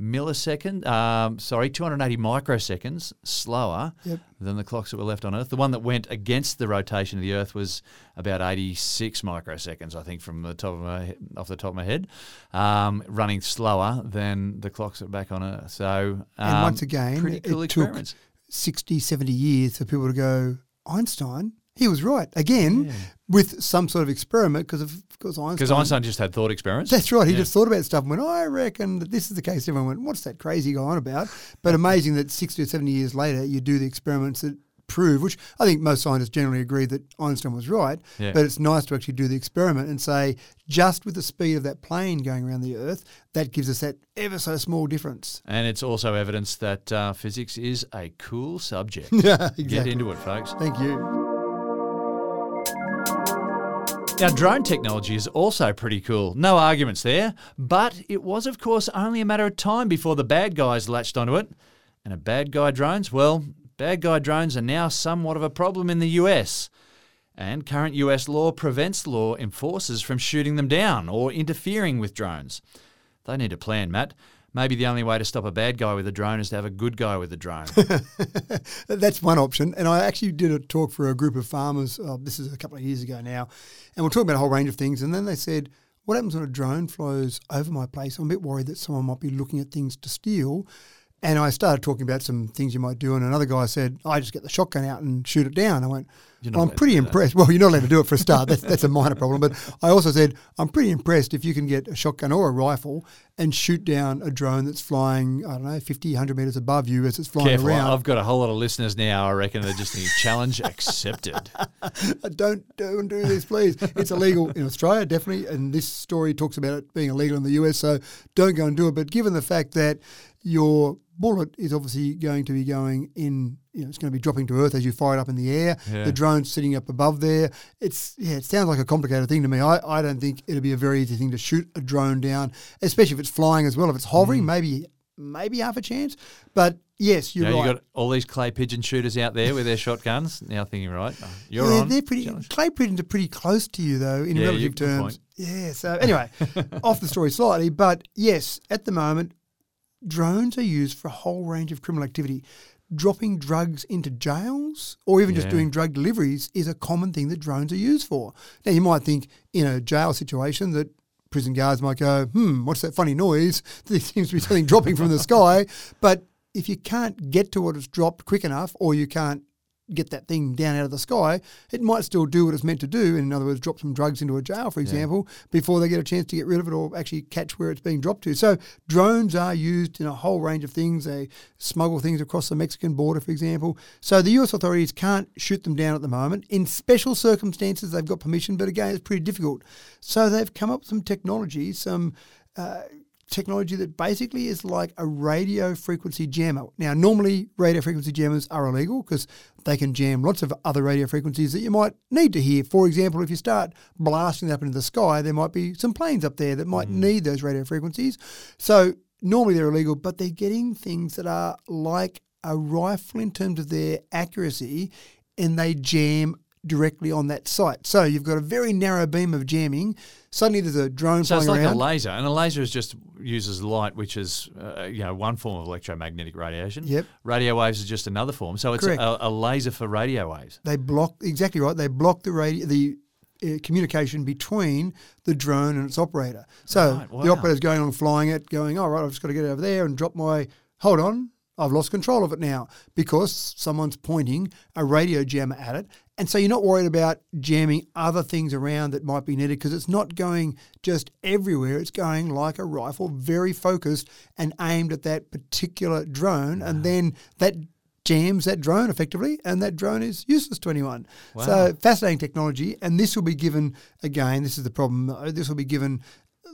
millisecond, um, sorry, 280 microseconds slower Yep. than the clocks that were left on Earth. The one that went against the rotation of the Earth was about 86 microseconds, I think, from the top of my off the top of my head, um, running slower than the clocks that were back on Earth. So, um, And once again, pretty it cool took 60, 70 years for people to go, Einstein, he was right. Again, with some sort of experiment, because of course Einstein. Because Einstein just had thought experiments. That's right. He Yeah. just thought about stuff and went, I reckon that this is the case. Everyone went, what's that crazy guy on about? But amazing that 60 or 70 years later, you do the experiments that prove, which I think most scientists generally agree that Einstein was right. Yeah. But it's nice to actually do the experiment and say, just with the speed of that plane going around the Earth, that gives us that ever so small difference. And it's also evidence that uh, physics is a cool subject. Yeah, Get into it, folks. Thank you. Now, drone technology is also pretty cool. No arguments there. But it was, of course, only a matter of time before the bad guys latched onto it. And a bad guy drones, well, bad guy drones are now somewhat of a problem in the US. And current US law prevents law enforcers from shooting them down or interfering with drones. They need a plan, Matt. Maybe the only way to stop a bad guy with a drone is to have a good guy with a drone. That's one option. And I actually did a talk for a group of farmers. Uh, this is a couple of years ago now. And we're talking about a whole range of things. And then they said, what happens when a drone flies over my place? I'm a bit worried that someone might be looking at things to steal. And I started talking about some things you might do, and another guy said, "I just get the shotgun out and shoot it down." I went, well, "I'm pretty impressed." Well, you're not allowed to do it for a start. That's that's a minor problem. But I also said, "I'm pretty impressed if you can get a shotgun or a rifle and shoot down a drone that's flying, I don't know, 50, 100 meters above you as it's flying Careful, around." I've got a whole lot of listeners now. I reckon they're just thinking, "Challenge accepted." Uh, don't don't do this, please. It's illegal in Australia, definitely, and this story talks about it being illegal in the US. So don't go and do it. But given the fact that your bullet is obviously going to be going in, you know, it's going to be dropping to earth as you fire it up in the air. Yeah. The drone's sitting up above there. It's yeah, it sounds like a complicated thing to me. I, I don't think it'll be a very easy thing to shoot a drone down, especially if it's flying as well. If it's hovering, Mm. maybe maybe half a chance. But yes, you're You know, right. you got all these clay pigeon shooters out there with their shotguns. Now thinking, right, oh, you're yeah, on. they're pretty. Challenge. Clay pigeons are pretty close to you though in Yeah, relative terms. point. Yeah. So anyway, off the story slightly, but yes, at the moment, drones are used for a whole range of criminal activity. Dropping drugs into jails or even just doing drug deliveries is a common thing that drones are used for. Now, you might think in a jail situation that prison guards might go, hmm, what's that funny noise? There seems to be something dropping from the sky. But if you can't get to what it's dropped quick enough or you can't get that thing down out of the sky, it might still do what it's meant to do. In other words, drop some drugs into a jail, for example, before they get a chance to get rid of it or actually catch where it's being dropped to. So drones are used in a whole range of things. They smuggle things across the Mexican border, for example. So the US authorities can't shoot them down at the moment. In special circumstances, they've got permission, but again, it's pretty difficult. So they've come up with some technology, some uh, technology that basically is like a radio frequency jammer. Now, normally radio frequency jammers are illegal because they can jam lots of other radio frequencies that you might need to hear. For example, if you start blasting up into the sky, there might be some planes up there that might mm. need those radio frequencies. So normally they're illegal, but they're getting things that are like a rifle in terms of their accuracy and they jam directly on that site. So you've got a very narrow beam of jamming. Suddenly there's a drone So it's like around. a laser, and a laser is just uses light, which is uh, you know one form of electromagnetic radiation. Yep. Radio waves is just another form. So it's a, a laser for radio waves. they block exactly right. They block the radio, the uh, communication between the drone and its operator. So Right, the wow. operator's going on flying it, going, "All right, I've just got to get over there and drop my. Hold on, I've lost control of it now because someone's pointing a radio jammer at it." And so you're not worried about jamming other things around that might be needed because it's not going just everywhere. It's going like a rifle, very focused and aimed at that particular drone, and then that jams that drone effectively, and that drone is useless to anyone. So fascinating technology, and this will be given again. This is the problem. This will be given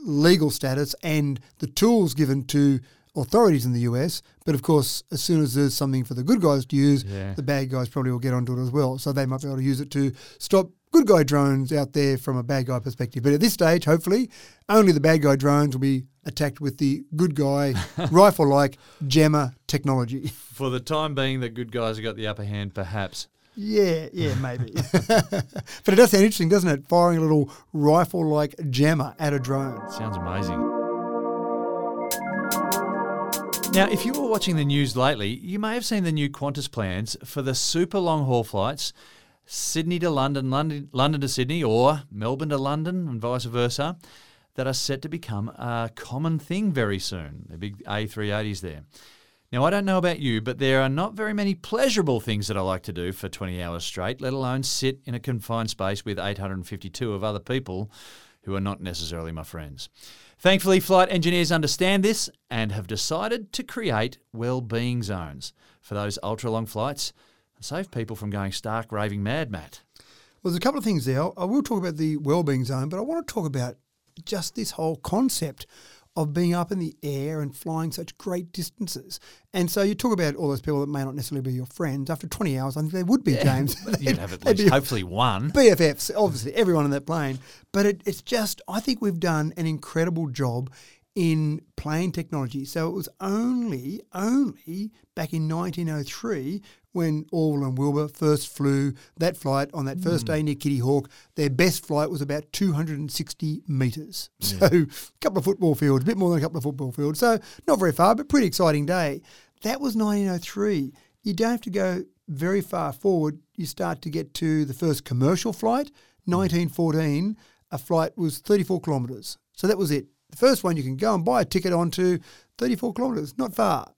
legal status and the tools given to authorities in the US. But of course, as soon as there's something for the good guys to use, Yeah. the bad guys probably will get onto it as well. So they might be able to use it to stop good guy drones out there from a bad guy perspective. But at this stage, hopefully, only the bad guy drones will be attacked with the good guy rifle like jammer technology. For the time being, the good guys have got the upper hand, perhaps. Yeah, yeah, maybe. but it does sound interesting, doesn't it? Firing a little rifle like jammer at a drone. Sounds amazing. Now, if you were watching the news lately, you may have seen the new Qantas plans for the super long haul flights Sydney to London, London, London to Sydney, or Melbourne to London, and vice versa, that are set to become a common thing very soon. The big A380s there. Now, I don't know about you, but there are not very many pleasurable things that I like to do for 20 hours straight, let alone sit in a confined space with 852 of other people who are not necessarily my friends. Thankfully, flight engineers understand this and have decided to create well-being zones for those ultra-long flights and save people from going stark raving mad, Matt. Well, there's a couple of things there. I will talk about the well-being zone, but I want to talk about just this whole concept of being up in the air and flying such great distances. And so you talk about all those people that may not necessarily be your friends. After 20 hours, I think they would be, James. You'd have at least hopefully one. BFFs, obviously, everyone on that plane. But it, it's just, I think we've done an incredible job in plane technology. So it was only, only back in 1903 when Orville and Wilbur first flew that flight on that first hmm. day near Kitty Hawk, their best flight was about 260 metres. So a couple of football fields, a bit more than a couple of football fields. So not very far, but pretty exciting day. That was 1903. You don't have to go very far forward. You start to get to the first commercial flight, hmm. 1914. A flight was 34 kilometres. So that was it. The first one you can go and buy a ticket onto 34 kilometres, not far.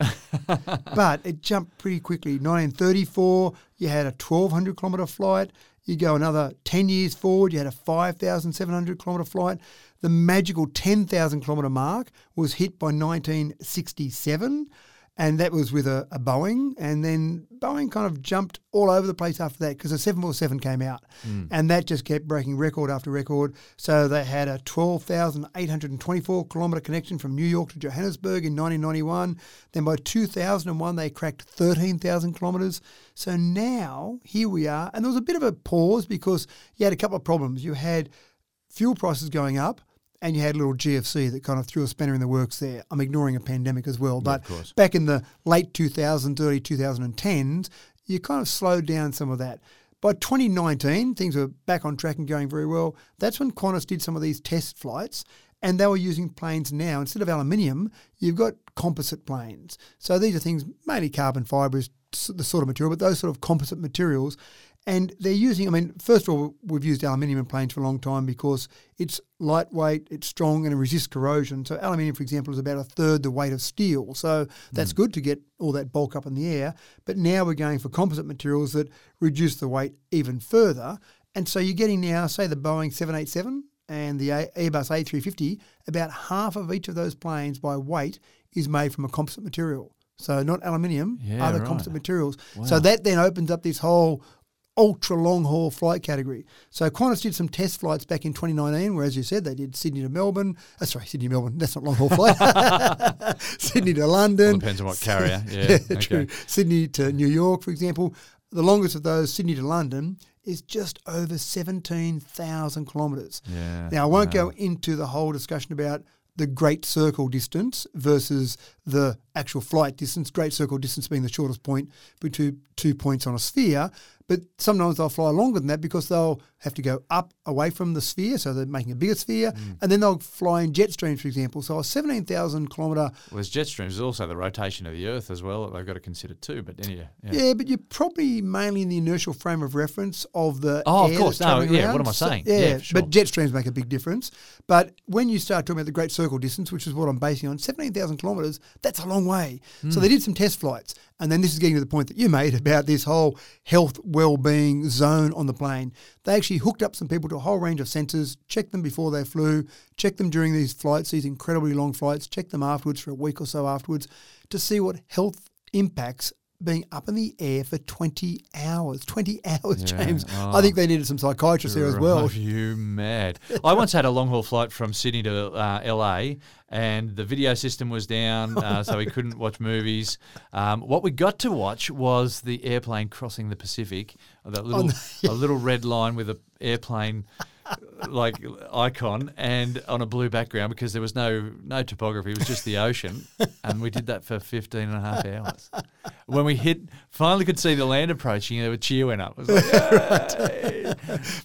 but it jumped pretty quickly. 1934, you had a 1200 kilometre flight. You go another 10 years forward, you had a 5,700 kilometre flight. The magical 10,000 kilometre mark was hit by 1967 and that was with a, a, Boeing. And then Boeing kind of jumped all over the place after that because the 747 came out, mm. and that just kept breaking record after record. So they had a 12,824 kilometre connection from New York to Johannesburg in 1991. Then by 2001, they cracked 13,000 kilometres. So now here we are, and there was a bit of a pause because you had a couple of problems. You had fuel prices going up and you had a little GFC that kind of threw a spanner in the works there. I'm ignoring a pandemic as well, but yeah, back in the late 2000s, early 2010s, you kind of slowed down some of that. By 2019, things were back on track and going very well. That's when Qantas did some of these test flights, and they were using planes now. Instead of aluminium, you've got composite planes. So these are things mainly carbon fibre is the sort of material, but those sort of composite materials and they're using, I mean, first of all, we've used aluminium in planes for a long time because it's lightweight, it's strong, and it resists corrosion. So, aluminium, for example, is about a third the weight of steel. So, that's mm. good to get all that bulk up in the air. But now we're going for composite materials that reduce the weight even further. And so, you're getting now, say, the Boeing 787 and the Airbus A350, about half of each of those planes by weight is made from a composite material. So not aluminium, yeah, other right. composite materials. Wow. So that then opens up this whole ultra long haul flight category. So Qantas did some test flights back in 2019, where, as you said, they did Sydney to Melbourne. Uh, sorry, Sydney to Melbourne. That's not long haul flight. Sydney to London. Well, depends on what carrier. Yeah, yeah true. Sydney to New York, for example. The longest of those, Sydney to London, is just over 17,000 kilometres. Yeah, now, I won't go into the whole discussion about the great circle distance versus the actual flight distance, great circle distance being the shortest point between two points on a sphere. But sometimes they'll fly longer than that because they'll have to go up away from the sphere, so they're making a bigger sphere, mm. and then they'll fly in jet streams, for example. So a 17,000 kilometre. Well, there's jet streams. There's also the rotation of the Earth as well that they've got to consider too. But anyway, yeah. yeah, but you're probably mainly in the inertial frame of reference of the. Oh, of course. No, yeah, around. what am I saying? So, yeah, yeah sure. but jet streams make a big difference. But when you start talking about the Great Circle distance, which is what I'm basing on, 17,000 kilometres, that's a long way. Mm. So they did some test flights. And then this is getting to the point that you made about this whole health well-being zone on the plane. They actually hooked up some people to a whole range of sensors, checked them before they flew, checked them during these flights, these incredibly long flights, checked them afterwards for a week or so afterwards to see what health impacts being up in the air for 20 hours. 20 hours, yeah. James. Oh, I think they needed some psychiatrists there as well. Are you mad? I once had a long haul flight from Sydney to uh, LA and the video system was down, uh, so we couldn't watch movies. Um, what we got to watch was the airplane crossing the Pacific, that little, a little red line with an airplane like icon and on a blue background because there was no no topography it was just the ocean. And we did that for 15 and a half hours. When we hit finally could see the land approaching and a cheer went up. It was like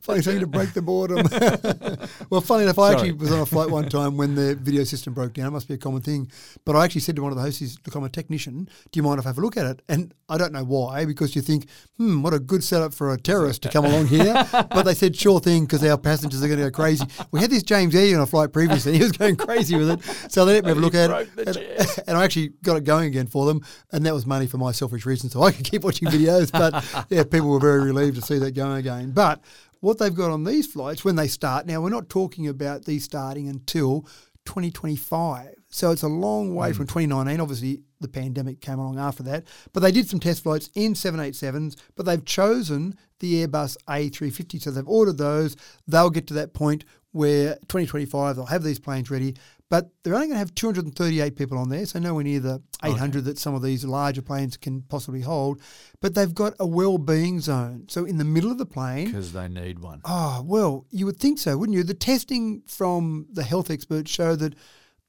funny thing to break the boredom. Well funny enough I Sorry. actually was on a flight one time when the video system broke down. It must be a common thing. But I actually said to one of the hosts look I'm a technician do you mind if I have a look at it? And I don't know why because you think hmm what a good setup for a terrorist to come along here. But they said sure thing because our passengers are going to go crazy. We had this James Eady on a flight previously, and he was going crazy with it. So they let me have a look at it. And, and, I actually got it going again for them, and that was money for my selfish reasons, so I could keep watching videos. But yeah, people were very relieved to see that going again. But what they've got on these flights when they start, now we're not talking about these starting until 2025. So it's a long way mm. from 2019. Obviously, the pandemic came along after that. But they did some test flights in 787s, but they've chosen the Airbus A350. So they've ordered those. They'll get to that point where 2025 they'll have these planes ready. But they're only going to have 238 people on there, so nowhere near the 800 okay. that some of these larger planes can possibly hold. But they've got a well-being zone, so in the middle of the plane, because they need one. Oh well, you would think so, wouldn't you? The testing from the health experts show that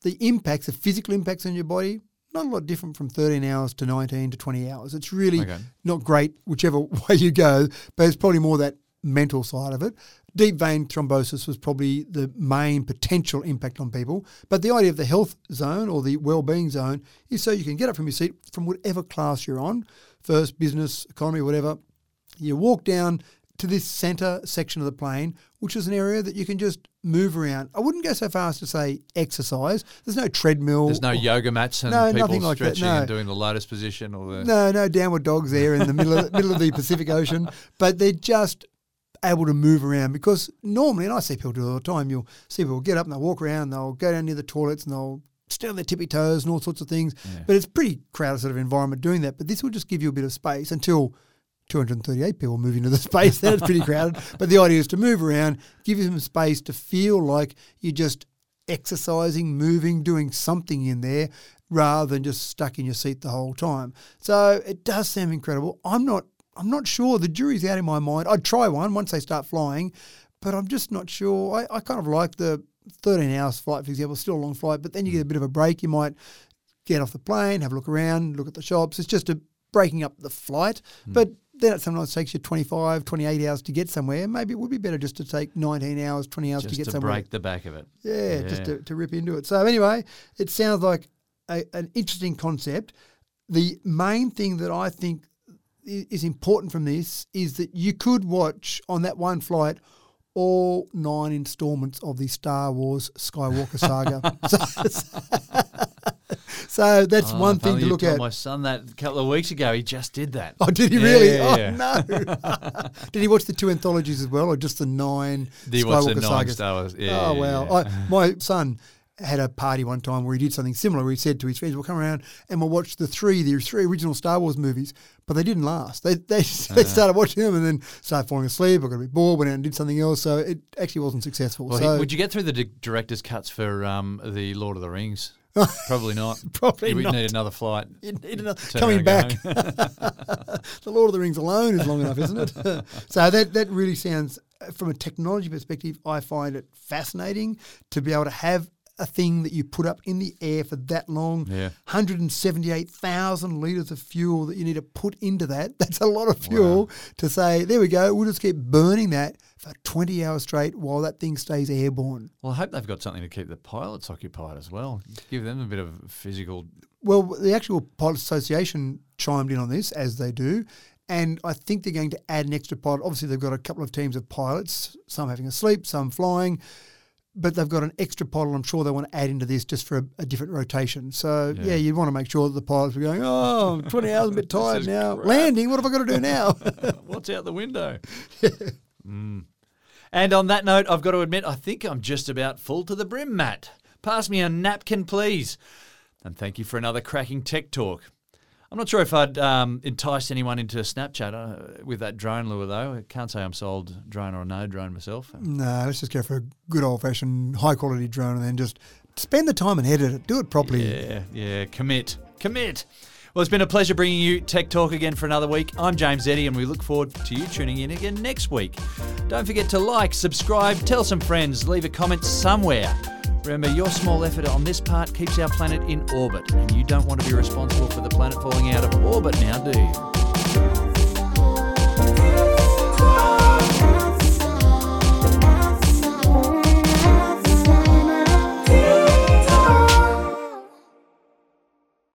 the impacts, the physical impacts on your body, not a lot different from 13 hours to 19 to 20 hours. It's really Okay. not great whichever way you go, but it's probably more that mental side of it. Deep vein thrombosis was probably the main potential impact on people. But the idea of the health zone or the well-being zone is so you can get up from your seat from whatever class you're on, first, business, economy, whatever. You walk down to this centre section of the plane, which is an area that you can just move around. I wouldn't go so far as to say exercise. There's no treadmill. There's no yoga mats and No, people like stretching no. and doing the lotus position or the. No, no downward dogs there in the middle of, middle of the Pacific Ocean, but they're just able to move around because normally, and I see people do it all the time, you'll see people get up and they'll walk around, they'll go down near the toilets and they'll stand on their tippy toes and all sorts of things. But it's pretty crowded sort of environment doing that. But this will just give you a bit of space until 238 people move into the space. Then it's pretty crowded. But the idea is to move around, give you some space to feel like you're just exercising, moving, doing something in there rather than just stuck in your seat the whole time. So it does sound incredible. I'm not I'm not sure. The jury's out in my mind. I'd try one once they start flying, but I'm just not sure. I, I kind of like the 13 hours flight, for example, still a long flight, but then you get a bit of a break. You might get off the plane, have a look around, look at the shops. It's just a breaking up the flight. Hmm. But then it sometimes takes you 25, 28 hours to get somewhere. Maybe it would be better just to take 19 hours, 20 hours just to get somewhere. Just to somewhere. break the back of it. Yeah, just to, to rip into it. So anyway, it sounds like a, an interesting concept. The main thing that I think is important from this is that you could watch on that one flight all nine installments of the Star Wars Skywalker saga. so, so that's Oh, one thing to look told at. My son that a couple of weeks ago, he just did that. Oh, did he Yeah, really? yeah, oh no! did he watch the two anthologies as well, or just the nine Did he watch the nine sagas? Star Wars? Yeah, oh yeah, well, yeah. I, my son had a party one time where he did something similar. Where he said to his friends, "We'll come around and we'll watch the three, the three original Star Wars movies." But they didn't last. They they, they started watching them and then started falling asleep. or got a bit bored, went out and did something else. So it actually wasn't successful. Well, so he, would you get through the di- director's cuts for um, the Lord of the Rings? Probably not. Probably not. need another flight. You need another- coming back. the Lord of the Rings alone is long enough, isn't it? so that that really sounds, from a technology perspective, I find it fascinating to be able to have a thing that you put up in the air for that long. Yeah. 178,000 litres of fuel that you need to put into that. That's a lot of fuel to say, there we go, we'll just keep burning that for 20 hours straight while that thing stays airborne. Well, I hope they've got something to keep the pilots occupied as well. Give them a bit of physical. Well, the actual Pilots Association chimed in on this, as they do. And I think they're going to add an extra pilot. Obviously, they've got a couple of teams of pilots, some having a sleep, some flying, but they've got an extra pilot I'm sure they want to add into this just for a, a different rotation. So, yeah. Yeah. you'd want to make sure that the pilots are going, oh, I'm 20 hours, a bit tired now. crap." Landing, what have I got to do now? What's out the window? Mm. And on that note, I've got to admit, I think I'm just about full to the brim, Matt. Pass me a napkin, please. And thank you for another cracking tech talk. I'm not sure if I'd um, entice anyone into a Snapchat uh, with that drone lure, though. I can't say I'm sold drone or no drone myself. no, let's just go for a good old fashioned high quality drone and then just spend the time and edit it. Do it properly. Yeah, yeah, commit, commit. Well, it's been a pleasure bringing you Tech Talk again for another week. I'm James Eddy, and we look forward to you tuning in again next week. Don't forget to like, subscribe, tell some friends, leave a comment somewhere. Remember, your small effort on this part keeps our planet in orbit, and you don't want to be responsible for the planet falling out of orbit now, do you?